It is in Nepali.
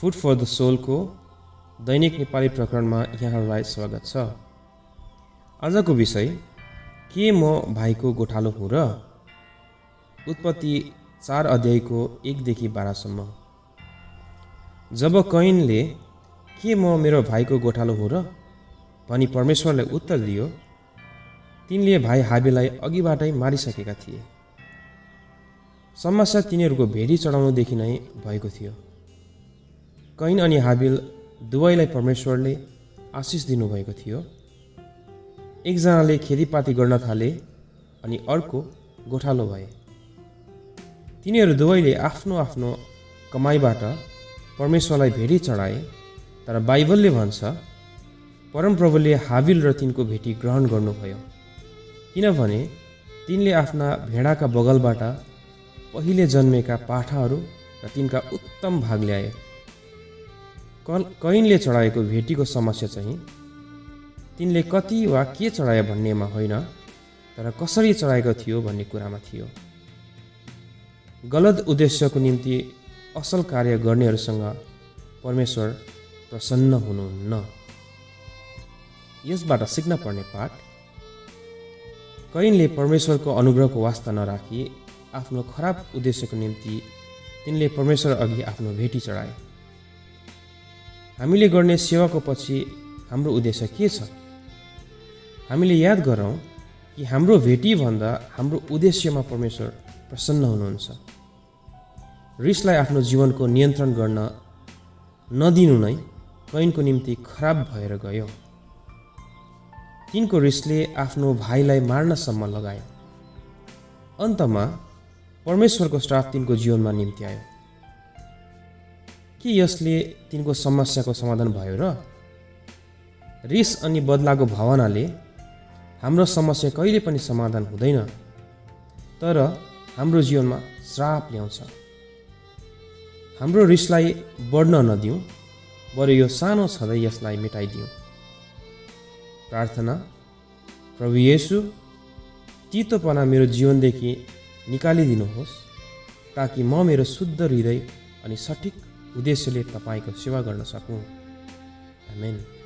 फुड फर द सोलको दैनिक नेपाली प्रकरणमा यहाँहरूलाई स्वागत छ। आजको विषय के म भाइको गोठालो हुँ र उत्पत्ति चार अध्यायको एकदेखि बाह्रसम्म? जब कैनले के म मेरो भाइको गोठालो हुँ र? भनी परमेश्वरलाई उत्तर दियो तिनले भाइ हाबेलाई अघिबाटै मारिसकेका थिए। समस्या तिनीहरूको भेरी चढाउनुदेखि नै भएको थियो। कैन अनि हाबिल दुवैलाई परमेश्वरले आशिष दिनुभएको थियो। एकजनाले खेतीपाती गर्न थाले अनि अर्को गोठालो भए। तिनीहरू दुवैले आफ्नो आफ्नो कमाइबाट परमेश्वरलाई भेटी चढाए तर बाइबलले भन्छ परमप्रभुले हाबिल र तिनको भेटी ग्रहण गर्नुभयो। किनभने तिनले आफ्ना भेडाका बगलबाट पहिले जन्मेका पाठाहरू र तिनका उत्तम भाग ल्याए। कैनले चढाएको भेटीको समस्या चाहिँ तिनले कति वा के चढाए भन्नेमा होइन तर कसरी चढाएको थियो भन्ने कुरामा थियो। गलत उद्देश्यको निम्ति असल कार्य गर्नेहरूसँग परमेश्वर प्रसन्न हुनुहुन्न। यसबाट सिक्न पर्ने पाठ कैनले परमेश्वरको अनुग्रहको वास्ता नराखी आफ्नो खराब उद्देश्यको निम्ति तिनले परमेश्वर अघि आफ्नो भेटी चढाए। हामीले गर्ने सेवाको पछि हाम्रो उद्देश्य के छ? हामीले याद गरौँ कि हाम्रो भेटीभन्दा हाम्रो उद्देश्यमा परमेश्वर प्रसन्न हुनुहुन्छ। रिसलाई आफ्नो जीवनको नियन्त्रण गर्न नदिनु नै कैनको निम्ति खराब भएर गयो। तिनको रिसले आफ्नो भाइलाई मार्नसम्म लगायो। अन्तमा परमेश्वरको श्राप तिनको जीवनमा निम्ति आयो के यसले तिनको समस्याको समाधान भयो र रिस अनि बदलाको भावनाले हाम्रो समस्या कहिले पनि समाधान हुँदैन तर हाम्रो जीवनमा श्राप ल्याउँछ। हाम्रो रिसलाई बढ्न नदिउँ बरु यो सानो छँदै यसलाई मेटाइदिउँ। प्रार्थना प्रभु येसु तितोपना मेरो जीवनदेखि निकालिदिनुहोस् ताकि म मेरो शुद्ध हृदय अनि सठिक उद्देश्यले तपाईँको सेवा गर्न सकूँ। आमेन।